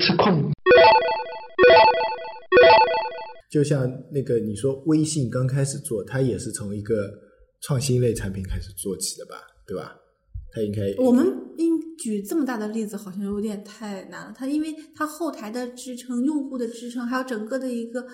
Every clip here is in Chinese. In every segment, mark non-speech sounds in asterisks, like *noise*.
吃控。就像那个你说微信刚开始做，它也是从一个创新类产品开始做起的吧，对吧？它应该我们应举这么大的例子好像有点太难了。它因为它后台的支撑、用户的支撑，还有整个的一个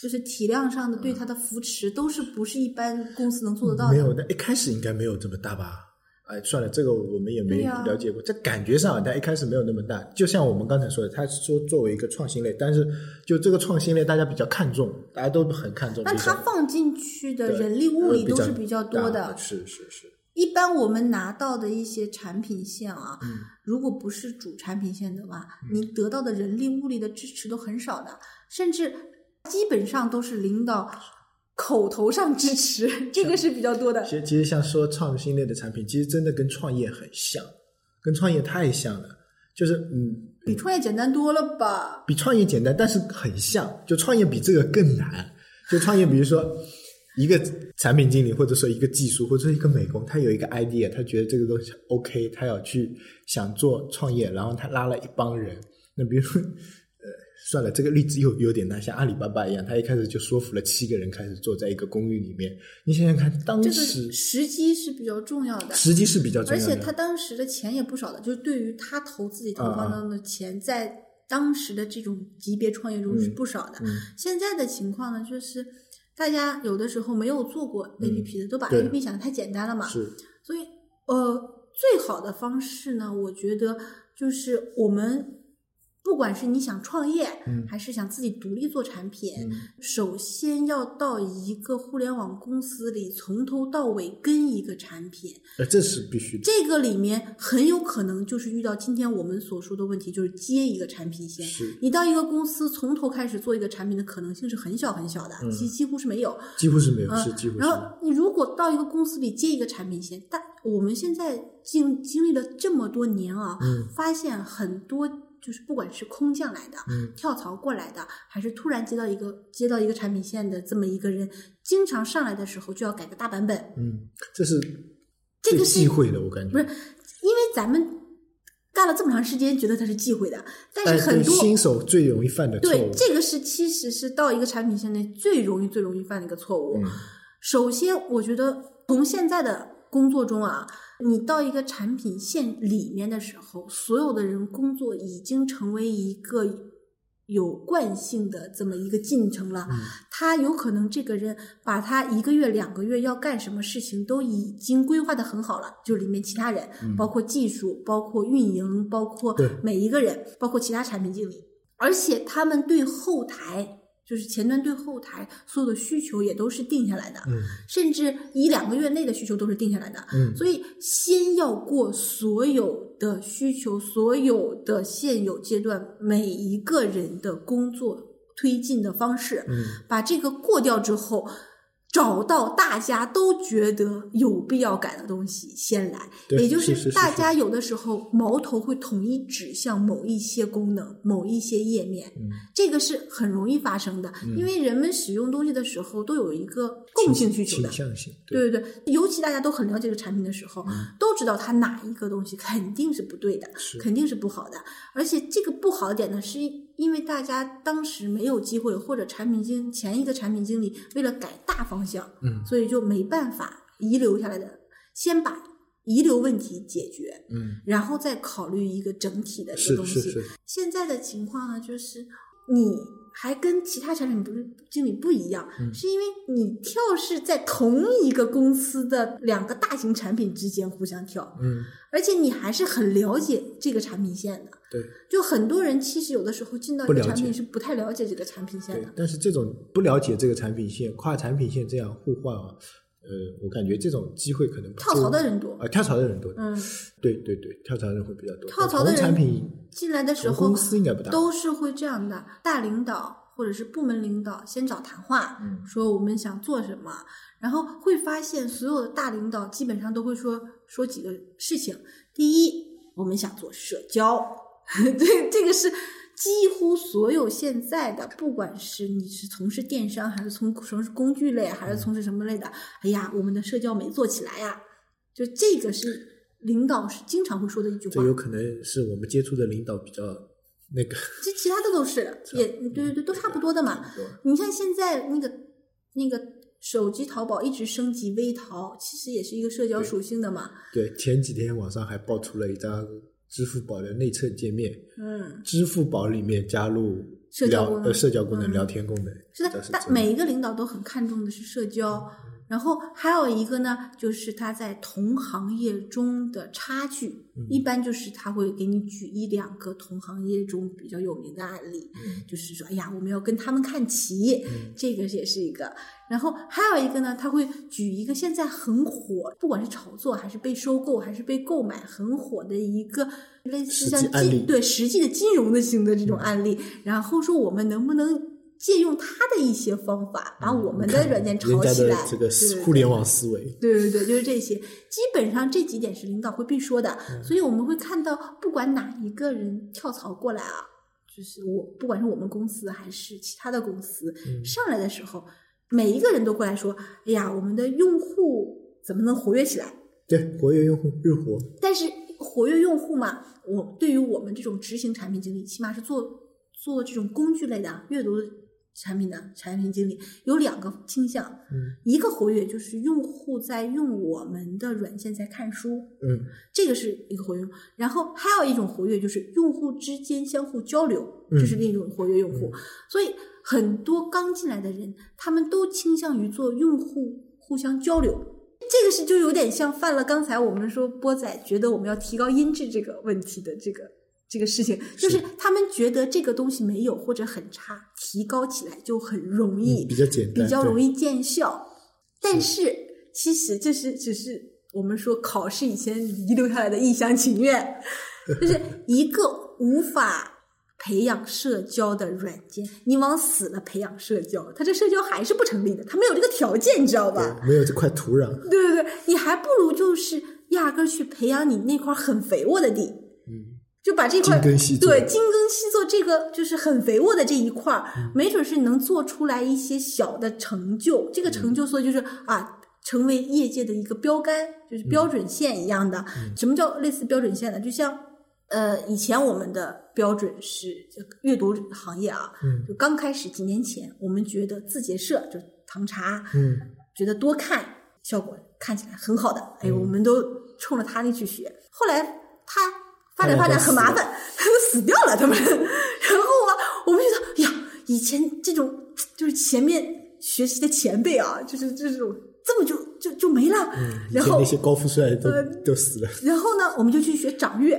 就是体量上的对它的扶持，都是不是一般公司能做得到的。没有，那一开始应该没有这么大吧？哎，算了，这个我们也没了解过。这感觉上，它一开始没有那么大。就像我们刚才说的，它说作为一个创新类，但是就这个创新类，大家比较看重，大家都很看重。那它放进去的人力物力都是比较多的。是是是。一般我们拿到的一些产品线啊，如果不是主产品线的话，你得到的人力物力的支持都很少的，甚至基本上都是领导。口头上支持，*laughs* 这个是比较多的。其实，其实像说创新类的产品，其实真的跟创业很像，跟创业太像了。就是嗯，比创业简单多了吧？比创业简单，但是很像。就创业比这个更难。就创业，比如说一个产品经理，或者说一个技术，或者说一个美工，他有一个 idea，他觉得这个东西 OK，他要去想做创业，然后他拉了一帮人。那比如说。算了，这个例子又有点难，像阿里巴巴一样，他一开始就说服了七个人开始坐在一个公寓里面。你想想看，当时时机是比较重要的，时机是比较重要的，而且他当时的钱也不少的，就是对于他投自己投放当中的钱，在当时的这种级别创业中是不少的。现在的情况呢，就是大家有的时候没有做过 APP 的，都把 APP 想的太简单了嘛。是，所以呃，最好的方式呢，我觉得就是我们。不管是你想创业，还是想自己独立做产品，首先要到一个互联网公司里，从头到尾跟一个产品。呃，这是必须的。这个里面很有可能就是遇到今天我们所说的问题，就是接一个产品线。你到一个公司从头开始做一个产品的可能性是很小很小的，几几乎是没有。几乎是没有，是几乎。然后你如果到一个公司里接一个产品线，但我们现在经经历了这么多年啊，发现很多。就是不管是空降来的，跳槽过来的，还是突然接到一个接到一个产品线的这么一个人，经常上来的时候就要改个大版本。嗯，这是这个忌讳的，我感觉不是，因为咱们干了这么长时间，觉得它是忌讳的，但是很多新手最容易犯的错误，对这个是其实是到一个产品线内最容易最容易犯的一个错误。首先，我觉得从现在的工作中啊。你到一个产品线里面的时候，所有的人工作已经成为一个有惯性的这么一个进程了。他有可能这个人把他一个月、两个月要干什么事情都已经规划的很好了，就里面其他人，包括技术、包括运营、包括每一个人，包括其他产品经理，而且他们对后台。就是前端对后台所有的需求也都是定下来的，甚至一两个月内的需求都是定下来的。所以先要过所有的需求，所有的现有阶段每一个人的工作推进的方式，把这个过掉之后。找到大家都觉得有必要改的东西先来，也就是大家有的时候矛头会统一指向某一些功能、某一些页面，这个是很容易发生的，因为人们使用东西的时候都有一个共性需求的，对。对对，尤其大家都很了解这个产品的时候，都知道它哪一个东西肯定是不对的，肯定是不好的，而且这个不好点呢是。因为大家当时没有机会，或者产品经前一个产品经理为了改大方向，嗯，所以就没办法遗留下来的，先把遗留问题解决，嗯，然后再考虑一个整体的一个东西。现在的情况呢，就是你还跟其他产品不是经理不一样，是因为你跳是在同一个公司的两个大型产品之间互相跳，嗯，而且你还是很了解这个产品线的。对，就很多人其实有的时候进到一个产品是不太了解这个产品线的。但是这种不了解这个产品线、跨产品线这样互换啊，呃，我感觉这种机会可能跳槽的人多啊，跳槽的人多。嗯，对对对，跳槽的人会比较多。跳槽的人进来的时候，公司应该不大，都是会这样的。大领导或者是部门领导先找谈话，说我们想做什么，然后会发现所有的大领导基本上都会说说几个事情。第一，我们想做社交。*laughs* 对，这个是几乎所有现在的，不管是你是从事电商，还是从从事工具类，还是从事什么类的，哎呀，我们的社交没做起来呀。就这个是领导是经常会说的一句话。这有可能是我们接触的领导比较那个这其他的都是，*laughs* 也对对对，都差不多的嘛。你看现在那个那个手机淘宝一直升级微淘，其实也是一个社交属性的嘛。对，前几天网上还爆出了一张支付宝的内测界面，嗯，支付宝里面加入社交功能聊呃社交功能、嗯。聊天功能，是的但每一个领导都很看重的是社交。然后还有一个呢，就是他在同行业中的差距，嗯一般就是他会给你举一两个同行业中比较有名的案例，嗯就是说，哎呀，我们要跟他们看齐，这个也是一个。然后还有一个呢，他会举一个现在很火，不管是炒作还是被收购还是被购买很火的一个类似像金对实际的金融的型的这种案例，然后说我们能不能借用他的一些方法，把我们的软件炒起来，这个对互联网思维，对对对，就是这些。基本上这几点是领导会必说的，所以我们会看到，不管哪一个人跳槽过来啊，就是我，不管是我们公司还是其他的公司，上来的时候，每一个人都过来说：“哎呀，我们的用户怎么能活跃起来？”对活跃用户日活，但是活跃用户嘛，我对于我们这种执行产品经理，起码是做做这种工具类的啊阅读产品的产品经理，有两个倾向。嗯一个活跃就是用户在用我们的软件在看书，嗯这个是一个活跃。然后还有一种活跃就是用户之间相互交流，嗯这是另一种活跃用户。所以很多刚进来的人，他们都倾向于做用户互相交流。这个是就有点像犯了刚才我们说波仔觉得我们要提高音质这个问题的这个这个事情，就是他们觉得这个东西没有或者很差，提高起来就很容易，嗯比较简单，比较容易，见效。但是其实这是只是我们说考试以前遗留下来的一厢情愿，*laughs* 就是一个无法培养社交的软件，你往死了培养社交，它这社交还是不成立的，它没有这个条件，你知道吧？没有这块土壤，对对对，你还不如就是压根儿去培养你那块很肥沃的地，嗯，就把这块对精耕细作这个就是很肥沃的这一块儿，嗯没准是能做出来一些小的成就。这个成嗯就，所以就是啊，成为业界的一个标杆，就是标准线一样的。嗯什么叫类似标准线呢？就像呃，以前我们的标准是阅读行业啊，嗯就刚开始几年前，我们觉得字节社就唐茶，嗯觉得多看效果看起来很好的，哎，嗯我们都冲着他那去学。后来他发展发展很麻烦，*laughs* 他们死掉了，他们。然后啊，我们觉得，哎呀，以前这种就是前面学习的前辈啊，就是这种这么就就就没了。嗯，然后那些高富帅都呃都死了，然后呢，我们就去学掌阅，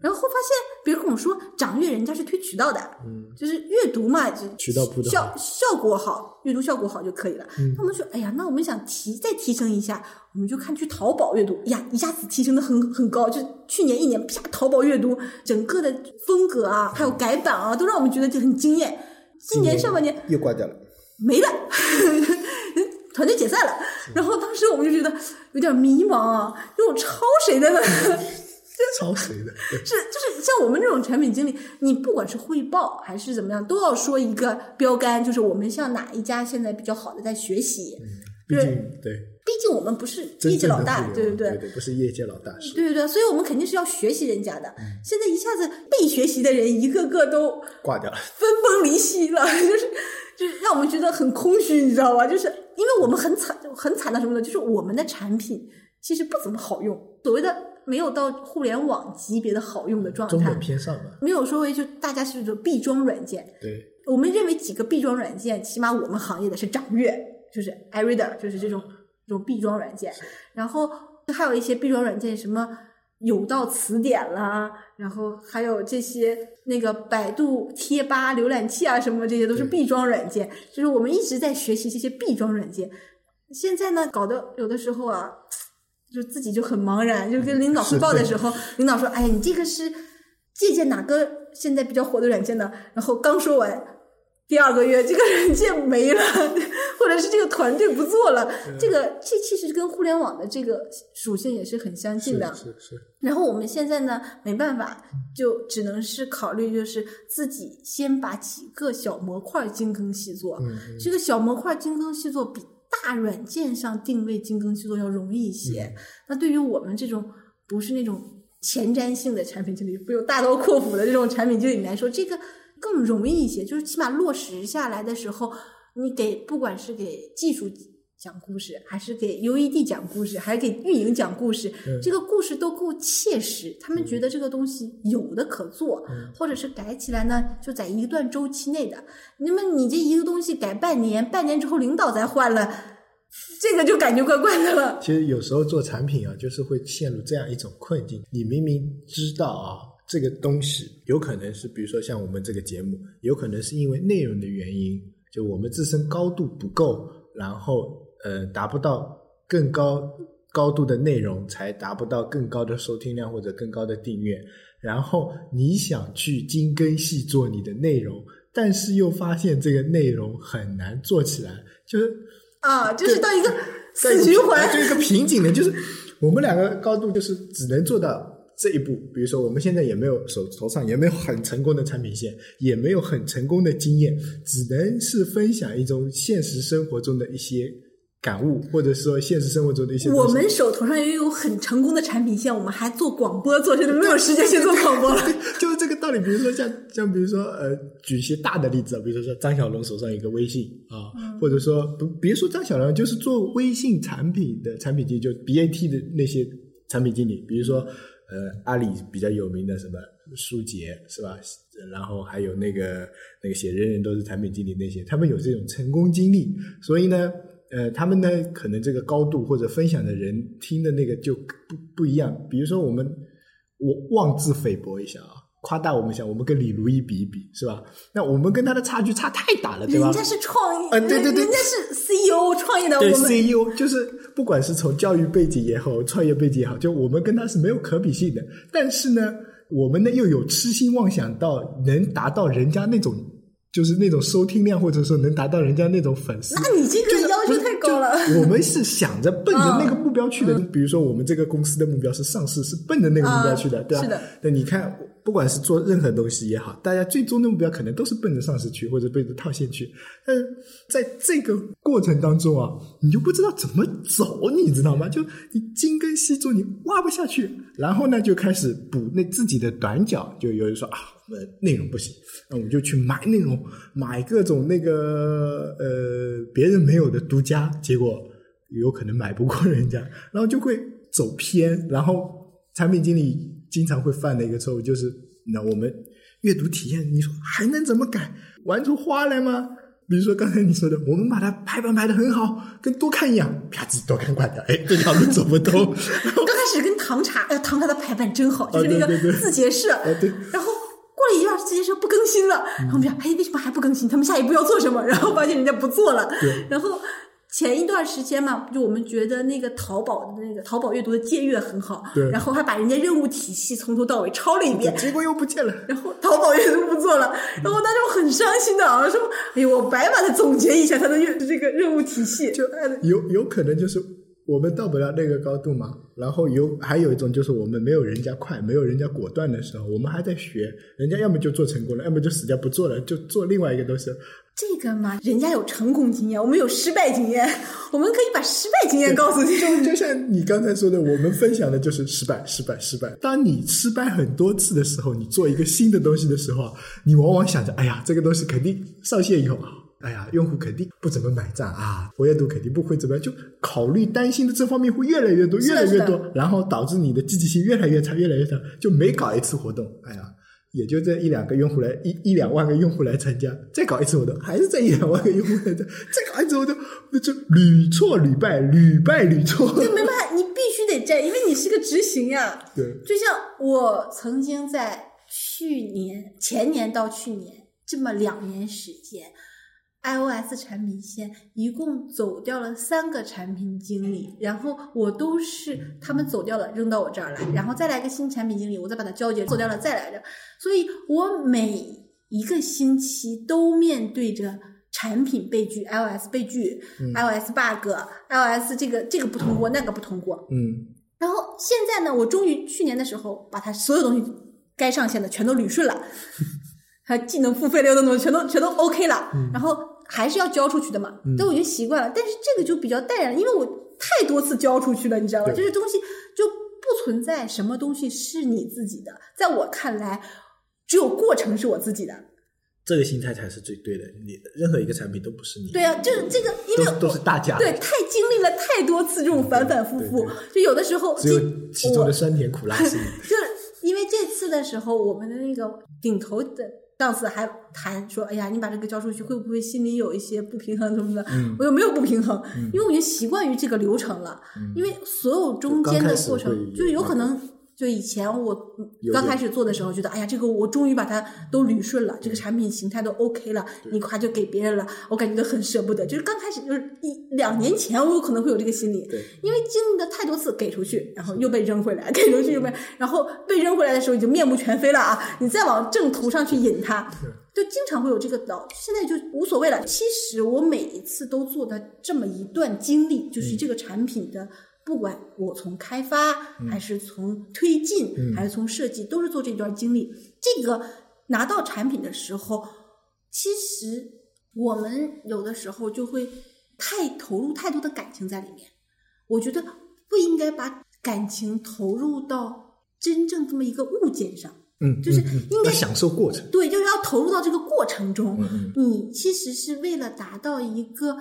然后发现别人跟我说掌阅人家是推渠道的，嗯，就是阅读嘛，就渠道铺得效效果好，阅读效果好就可以了。嗯那我们说，哎呀，那我们想提再提升一下，我们就看去淘宝阅读，哎呀，一下子提升的很很高，就去年一年啪，淘宝阅读整个的风格啊，还有改版啊，都让我们觉得就很惊艳。今年上半年又挂掉了，没了，*laughs* 团队解散了。然后当时我们就觉得有点迷茫啊，这种抄谁的呢？*laughs* 抄谁的？是就是像我们这种产品经理，你不管是汇报还是怎么样，都要说一个标杆，就是我们向哪一家现在比较好的在学习。毕竟对毕竟我们不是业界老大，对不对？对对，不是业界老大，是对对对，所以我们肯定是要学习人家的。现在一下子被学习的人一个个都挂掉了，分崩离析了，就是就是让我们觉得很空虚，你知道吧？就是因为我们很惨，很惨的什么呢？就是我们的产品其实不怎么好用，所谓的没有到互联网级别的好用的状态中等，偏上嘛，没有说为就大家是这种闭装软件。对，我们认为几个必装软件，起码我们行业的是掌阅，就是 iReader，就是这种这种必装软件，然后还有一些必装软件，什么有道词典啦，然后还有这些那个百度贴吧浏览器啊，什么这些都是必装软件，就是我们一直在学习这些必装软件。现在呢，搞得有的时候啊，就自己就很茫然，就跟领导汇报的时候，*laughs* 领导说：“哎，你这个是借鉴哪个现在比较火的软件呢？”然后刚说完，第二个月这个软件没了，或者是这个团队不做了。这个这其实跟互联网的这个属性也是很相近是的。是是，然后我们现在呢，没办法，就只能是考虑，就是自己先把几个小模块精耕细作。嗯嗯这个小模块精耕细作比大软件上定位精耕细作要容易一些。嗯那对于我们这种不是那种前瞻性的产品经理，不用大刀阔斧的这种产品经理来说，这个更容易一些。就是起码落实下来的时候，你给不管是给技术讲故事，还是给 UED 讲故事，还是给运营讲故事，这个故事都够切实。他们觉得这个东西有的可做，或者是改起来呢，就在一段周期内的。那么你这一个东西改半年，半年之后领导再换了。这个就感觉怪怪的了。其实有时候做产品啊，就是会陷入这样一种困境。你明明知道啊，这个东西有可能是，比如说像我们这个节目，有可能是因为内容的原因，就我们自身高度不够，然后呃达不到更高高度的内容，才达不到更高的收听量或者更高的订阅。然后你想去精耕细作你的内容，但是又发现这个内容很难做起来，就是。啊，就是到一个死循环，就一个瓶颈的。就是我们两个高度，就是只能做到这一步。比如说，我们现在也没有手头上也没有很成功的产品线，也没有很成功的经验，只能是分享一种现实生活中的一些。感悟，或者说现实生活中的一些。我们手头上也有很成功的产品线，我们还做广播，做现在没有时间去做广播了。*laughs* 就是这个道理。比如说像像比如说呃，举一些大的例子，比如说张小龙手上一个微信啊，或者说不别说张小龙，就是做微信产品的产品经理，就 BAT 的那些产品经理，比如说呃阿里比较有名的什么舒洁是吧？然后还有那个那个写人人都是产品经理那些，他们有这种成功经历，所以呢。呃，他们呢，可能这个高度或者分享的人听的那个就不不一样。比如说，我们我妄自菲薄一下啊，夸大我们一下，我们跟李如一比一比，是吧？那我们跟他的差距差太大了，对吧？人家是创意，呃，对对对，人家是 CEO 创业的，对 CEO 就是不管是从教育背景也好，创业背景也好，就我们跟他是没有可比性的。但是呢，我们呢又有痴心妄想到能达到人家那种。就是那种收听量，或者说能达到人家那种粉丝，那你这个要求太高了。我们是想着奔着那个目标去的。比如说，我们这个公司的目标是上市，是奔着那个目标去的，对吧？是的。那你看。不管是做任何东西也好，大家最终的目标可能都是奔着上市去，或者奔着套现去。但是在这个过程当中啊，你就不知道怎么走，你知道吗？就你精耕细作，你挖不下去，然后呢就开始补那自己的短脚。就有人说啊，我们内容不行，那我们就去买内容，买各种那个呃别人没有的独家，结果有可能买不过 *laughs* 人家，然后就会走偏，然后产品经理。经常会犯的一个错误就是，那我们阅读体验，你说还能怎么改？玩出花来吗？比如说刚才你说的，我们把它排版排的很好，跟多看一样，啪叽多看快点，哎，这条路走不通。*laughs* 刚开始跟唐茶，呃，唐茶的排版真好，就是那个字节社。对。然后过了一段字节社不更新了，然后我们讲，哎，为什么还不更新？他们下一步要做什么？*laughs* 然后发现人家不做了。对。然后。前一段时间嘛，就我们觉得那个淘宝的那个淘宝阅读的借阅很好，对，然后还把人家任务体系从头到尾抄了一遍，结果又不见了，然后淘宝阅读不做了，然后当时我很伤心的啊，说，哎呦，我白把它总结一下它的阅这个任务体系，就有有可能就是我们到不了那个高度嘛，然后有还有一种就是我们没有人家快，没有人家果断的时候，我们还在学，人家要么就做成功了，要么就死掉不做了，就做另外一个东西。这个嘛，人家有成功经验，我们有失败经验，我们可以把失败经验告诉你。就就像你刚才说的，我们分享的就是失败，失败，失败。当你失败很多次的时候，你做一个新的东西的时候，你往往想着，哎呀，这个东西肯定上线以后啊，哎呀，用户肯定不怎么买账啊，活跃度肯定不会怎么样，就考虑担心的这方面会越来越多，越来越多，然后导致你的积极性越来越差，越来越差，就每搞一次活动，哎呀。也就这一两个用户来一一两万个用户来参加，再搞一次活动，还是这一两万个用户来参，再搞一次活动，那就屡挫屡败，屡败屡挫。就没办法，你必须得在，因为你是个执行呀。*laughs* 对。就像我曾经在去年、前年到去年这么两年时间。iOS 产品线一共走掉了三个产品经理，*laughs* 然后我都是他们走掉了，扔到我这儿来，然后再来个新产品经理，我再把它交接，走掉了再来着，所以我每一个星期都面对着产品被拒，iOS 被拒，iOS bug，iOS 这个这个不通过，那个不通过，嗯，然后现在呢，我终于去年的时候把它所有东西该上线的全都捋顺了，*laughs* 还技能付费的东西全都全都 OK 了，然后。还是要交出去的嘛，但我已经习惯了。但是这个就比较淡然，因为我太多次交出去了，你知道吧？就是东西就不存在什么东西是你自己的，在我看来，只有过程是我自己的。这个心态才是最对的。你任何一个产品都不是你，对啊，就是这个，因为都都是大家对，太经历了太多次这种反反复复，就有的时候只有其中我的酸甜苦辣。*laughs* 就是因为这次的时候，我们的那个顶头的上次还谈说：“哎呀，你把这个交出去，会不会心里有一些不平衡什么的？”嗯我又没有不平衡，因为我已经习惯于这个流程了。因为所有中间的过程就是有可能。就以前我刚开始做的时候，觉得哎呀，这个我终于把它都捋顺了，这个产品形态都 OK 了，你夸就给别人了，我感觉都很舍不得。就是刚开始，就是一两年前，我有可能会有这个心理，因为经历了太多次给出去，然后又被扔回来，给出去又被，然后被扔回来的时候已经面目全非了啊！你再往正途上去引它，就经常会有这个导。现在就无所谓了。其实我每一次都做的这么一段经历，就是这个产品的，不管我从开发还是从推进还是从设计，都是做这段经历。这个拿到产品的时候，其实我们有的时候就会太投入太多的感情在里面。我觉得不应该把感情投入到真正这么一个物件上。嗯，就是应该要享受过程。对，就是要投入到这个过程中。嗯你其实是为了达到一个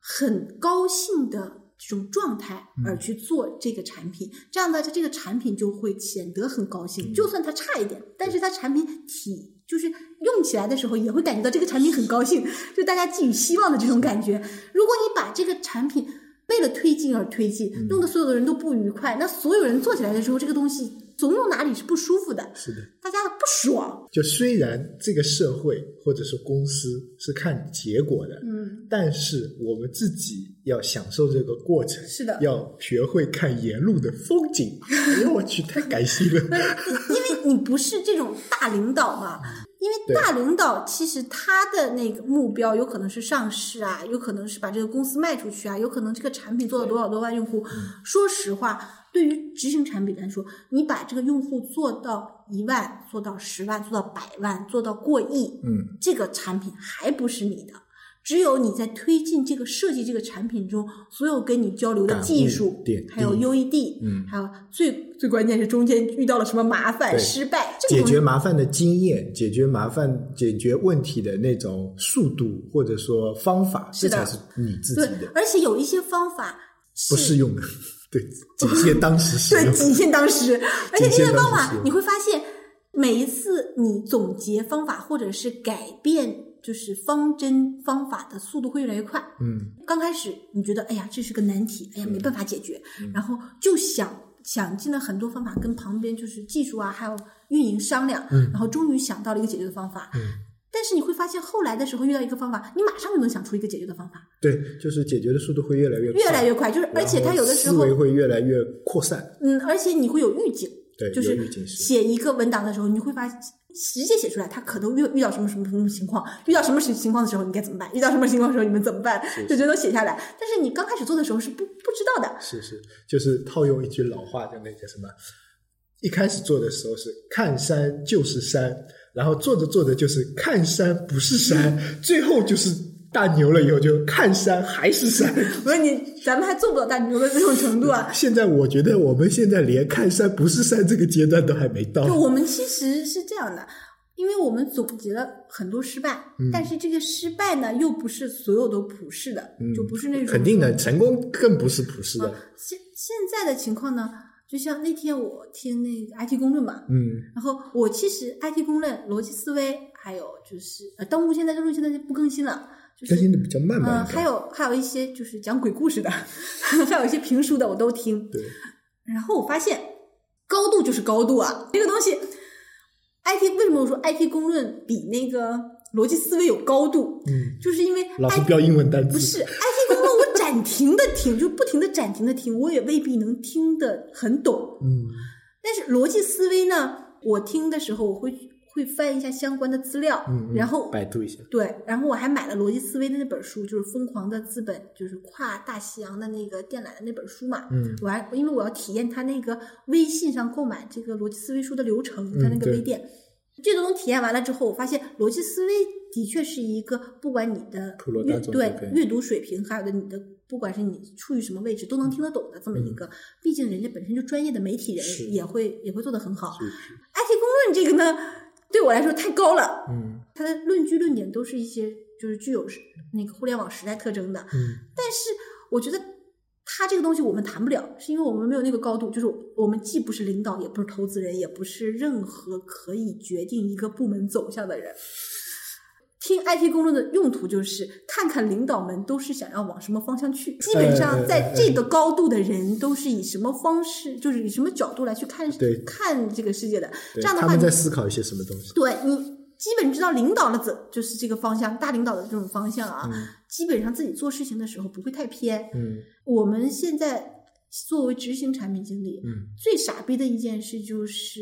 很高兴的这种状态嗯而去做这个产品，这样大家这个产品就会显得很高兴。嗯就算它差一点，但是它产品体就是用起来的时候也会感觉到这个产品很高兴，就大家寄予希望的这种感觉。如果你把这个产品为了推进而推进，嗯弄得所有的人都不愉快，那所有人做起来的时候，这个东西总有哪里是不舒服的，是的，大家不爽。就虽然这个社会或者是公司是看结果的，嗯，但是我们自己要享受这个过程，是的。要学会看沿路的风景。哎呦 *laughs* 我去，太感性了。因为你不是这种大领导嘛，因为大领导其实他的那个目标有可能是上市啊，有可能是把这个公司卖出去啊，有可能这个产品做了多少多万用户。说实话，对于执行产品来说，你把这个用户做到一万，做到十万，做到百万，做到过亿，嗯，这个产品还不是你的。只有你在推进这个设计这个产品中，所有跟你交流的技术点，还有 UED，嗯还有最最关键是中间遇到了什么麻烦、失败，这个解决麻烦的经验，解决麻烦、解决问题的那种速度或者说方法，是这才是你自己对的，，而且有一些方法不适用的。对，仅限当时使对，用。仅限当时。*laughs* 而且这些方法你会发现，每一次你总结方法或者是改变就是方针方法的速度会越来越快。嗯，刚开始你觉得哎呀这是个难题，哎呀没办法解决，然后就想想尽了很多方法跟旁边就是技术啊还有运营商量，嗯然后终于想到了一个解决的方法。嗯但是你会发现后来的时候遇到一个方法，你马上就能想出一个解决的方法，对，就是解决的速度会越来越快越来越快。就是而且它有的时候思维会越来越扩散。嗯，而且你会有预警，对，就是预警是写一个文档的时候，你会发现直接写出来，它可能遇遇到什么什么什么情况，遇到什么情情况的时候你该怎么办，遇到什么情况的时候你们怎么办，就全都写下来。但是你刚开始做的时候是不不知道的，是是，就是套用一句老话，叫那个什么，一开始做的时候是看山就是山，然后做着做着就是看山不是山，*laughs* 最后就是大牛了以后就看山还是山。我说你咱们还做不到大牛的这种程度啊。*laughs* 现在我觉得我们现在连看山不是山这个阶段都还没到就。我们其实是这样的。因为我们总结了很多失败，嗯但是这个失败呢，又不是所有都普世的，就不是那种肯定的，成功更不是普世的。现现在的情况呢，就像那天我听那个 IT 公论嘛，嗯然后我其实 IT 公论、逻辑思维，还有就是呃，登录现在登录现在就不更新了，就是更新的比较慢吧？呃，还有还有一些就是讲鬼故事的，*laughs* 还有一些评书的我都听。对，然后我发现高度就是高度啊，这个东西，IT 为什么我说 IT 公论比那个逻辑思维有高度？嗯，就是因为老是标英文单词，不是 IT 公论，我暂停的听，就不停的暂停的听，我也未必能听得很懂。嗯但是逻辑思维呢，我听的时候我会会翻一下相关的资料，嗯，嗯然后百度一下。对，然后我还买了逻辑思维的那本书，就是《疯狂的资本》，就是跨大西洋的那个电缆的那本书嘛。嗯我还因为我要体验他那个微信上购买这个逻辑思维书的流程，他那个微店。这种体验完了之后，我发现逻辑思维的确是一个不管你的阅对阅读水平，还有的你的不管是你处于什么位置，都能听得懂的这么一个。毕竟人家本身就专业的媒体人，也会也会做得很好。IT 公论这个呢，对我来说太高了。嗯它的论据论点都是一些就是具有那个互联网时代特征的，嗯但是我觉得它这个东西我们谈不了，是因为我们没有那个高度，就是我们既不是领导，也不是投资人，也不是任何可以决定一个部门走向的人。听 IT 公论的用途就是看看领导们都是想要往什么方向去，基本上在这个高度的人都是以什么方式，就是以什么角度来去看对看这个世界的。这样的话，他们在思考一些什么东西？对你基本知道领导的怎就是这个方向，大领导的这种方向啊，嗯基本上自己做事情的时候不会太偏。嗯我们现在作为执行产品经理，嗯最傻逼的一件事就是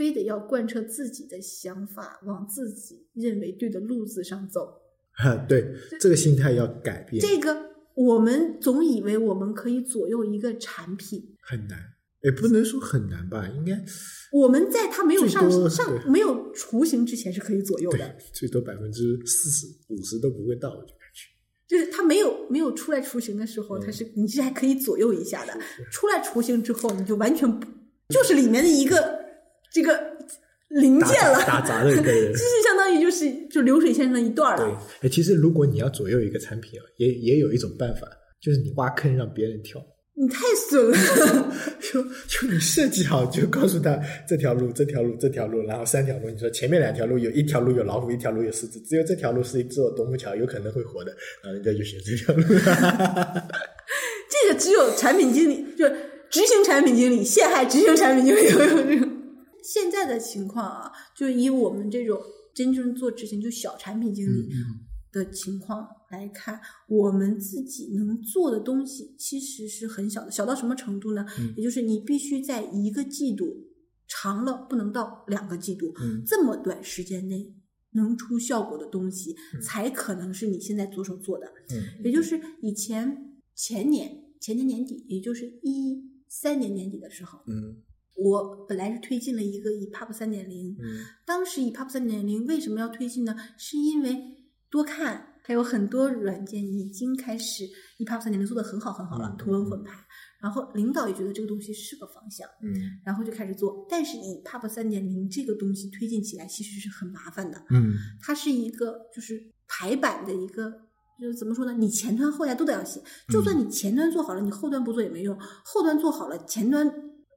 非得要贯彻自己的想法，往自己认为对的路子上走。哈，*laughs* 对，这个心态要改变，这个我们总以为我们可以左右一个产品，很难，也不能说很难吧，应该我们在它没有上上没有雏形之前是可以左右对的。，最多百分之四十五十都不会到，我就感觉。就是它没有没有出来雏形的时候，嗯它是你是还可以左右一下的。出来雏形之后，你就完全不就是里面的一个这个零件了，打杂的一个人这。*laughs* 是相当于就是就流水线上一段对了。，哎，其实如果你要左右一个产品啊，也也有一种办法，就是你挖坑让别人跳。你太损了，*laughs* 就就你设计好，就告诉他这条路、这条路、这条路，然后三条路。你说前面两条路有一条路有老虎，一条路有狮子，只有这条路是一座独木桥，有可能会活的，然后人家就选这条路。这个只有产品经理，就执行产品经理陷害执行产品经理会有这个。*laughs* 现在的情况啊，就以我们这种真正做执行就小产品经理的情况来看，我们自己能做的东西其实是很小的，小到什么程度呢？嗯。也就是你必须在一个季度，长了不能到两个季度，嗯。这么短时间内能出效果的东西，嗯。才可能是你现在着手做的。嗯。也就是以前前年前年年底，也就是一三年年底的时候，嗯我本来是推进了一个 EPUB 三点零，嗯当时 EPUB 三点零为什么要推进呢？是因为多看，还有很多软件已经开始 EPUB 三点零做的很好很好了嗯，图文混排。然后领导也觉得这个东西是个方向，嗯然后就开始做。但是 EPUB 三点零这个东西推进起来其实是很麻烦的，嗯它是一个就是排版的一个，就是怎么说呢？你前端后端都得要写，就算你前端做好了，你后端不做也没用；后端做好了，前端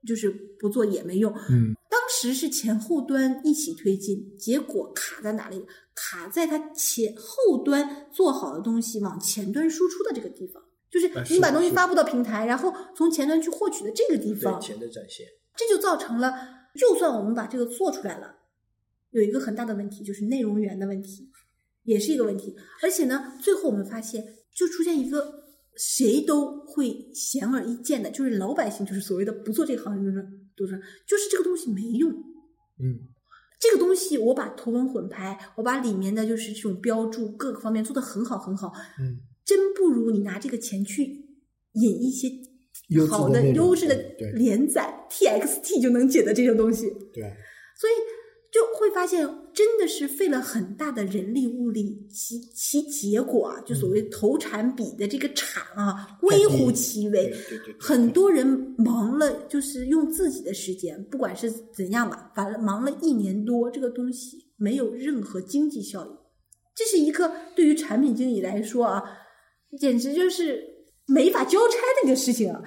就是不做也没用。嗯当时是前后端一起推进，结果卡在哪里？卡在它前后端做好的东西往前端输出的这个地方，就是你把东西发布到平台，然后从前端去获取的这个地方，前的展现。这就造成了，就算我们把这个做出来了，有一个很大的问题，就是内容源的问题，也是一个问题。而且呢，最后我们发现，就出现一个谁都会显而易见的，就是老百姓，就是所谓的不做这个行业的人，都是就是这个东西没用。嗯。这个东西，我把图文混排，我把里面的就是这种标注各个方面做得很好很好，嗯，真不如你拿这个钱去引一些好的、优质的连载，TXT 就能解的这种东西。对，所以就会发现，真的是费了很大的人力物力，其其结果啊，就所谓投产比的这个产啊，微乎其微。很多人忙了，就是用自己的时间，不管是怎样吧，反正忙了一年多，这个东西没有任何经济效益。这是一个对于产品经理来说啊，简直就是没法交差的一个事情啊。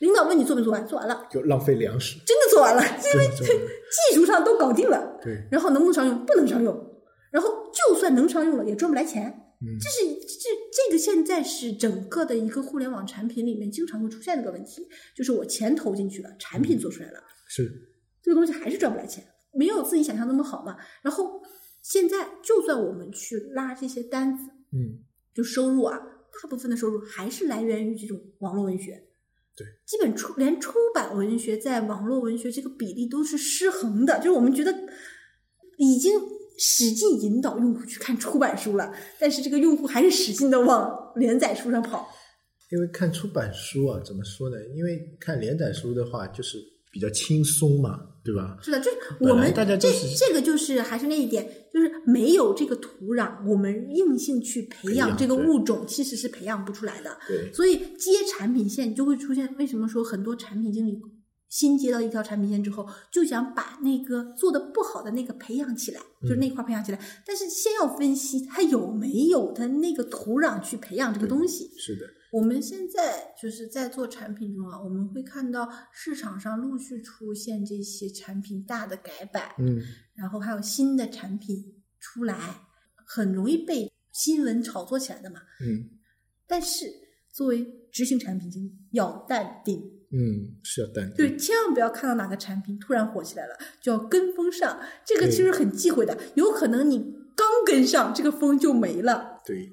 领导问你做没做完，做完了，就浪费粮食。真的做完了，*laughs* 因为技术上都搞定了。对，然后能不能商用？不能商用。然后就算能商用了，也赚不来钱。嗯这是这这个现在是整个的一个互联网产品里面经常会出现的一个问题，就是我钱投进去了，产品做出来了，是，这个东西还是赚不来钱，没有自己想象那么好嘛。然后现在就算我们去拉这些单子，嗯就收入啊，大部分的收入还是来源于这种网络文学。对，基本出连出版文学在网络文学这个比例都是失衡的，就是我们觉得已经使劲引导用户去看出版书了，但是这个用户还是使劲的往连载书上跑。因为看出版书啊，怎么说呢？因为看连载书的话，就是比比较轻松嘛，对吧？是的，就是我们这大家就是这个就是还是那一点，就是没有这个土壤，我们硬性去培培养养这个物种，其实是培养不出来的。对，所以接产品线就会出现，为什么说很多产品经理新接到一条产品线之后，就想把那个做的不好的那个培养起来，就是那块儿培养起来，但是先要分析它有没有它那个土壤去培养这个东西。是的，我们现在就是在做产品中啊，我们会看到市场上陆续出现这些产品大的改版，嗯，然后还有新的产品出来，很容易被新闻炒作起来的嘛。嗯但是作为执行产品经理，要淡定，嗯，是要淡定。对，千万不要看到哪个产品突然火起来了，就要跟风上，这个其实很忌讳的，有可能你刚跟上，这个风就没了。对。